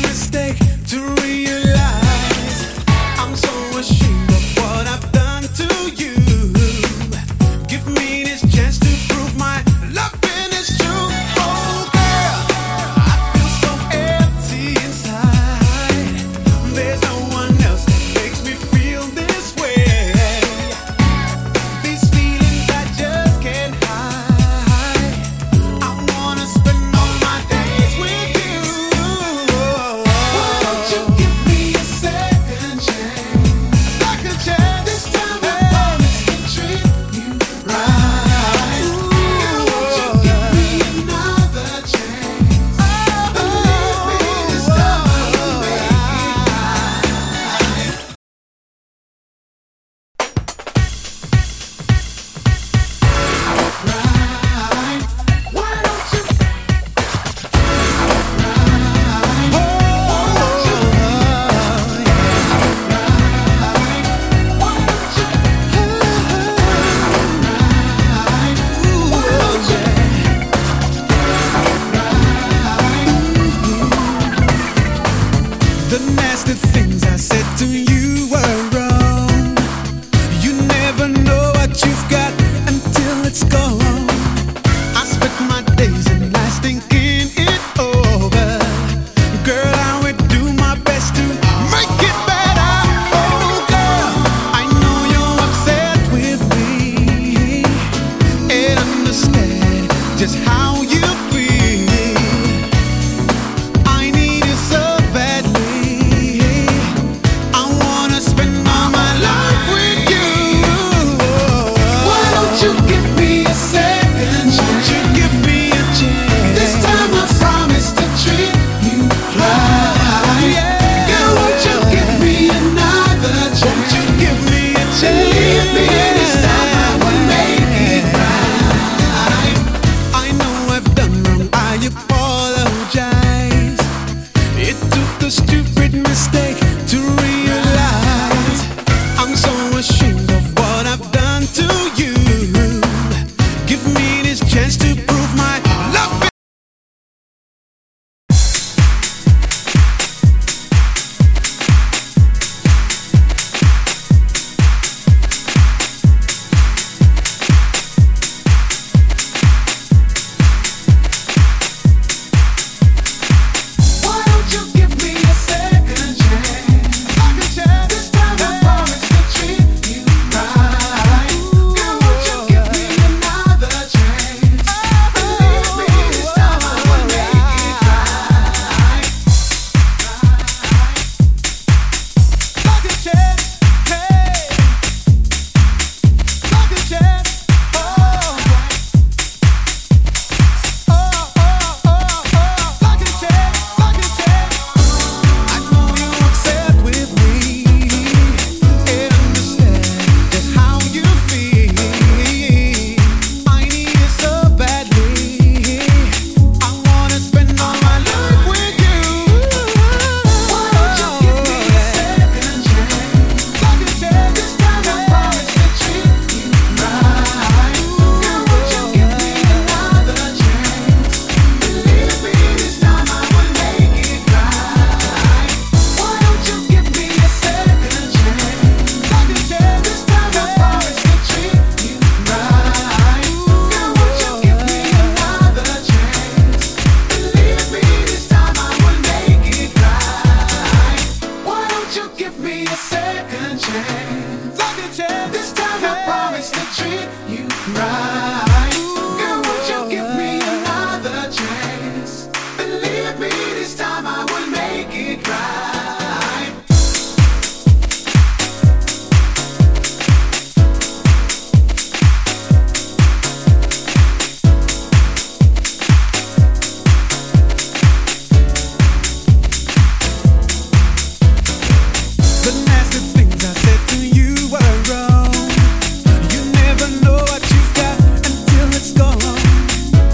mistake to realize. Stupid.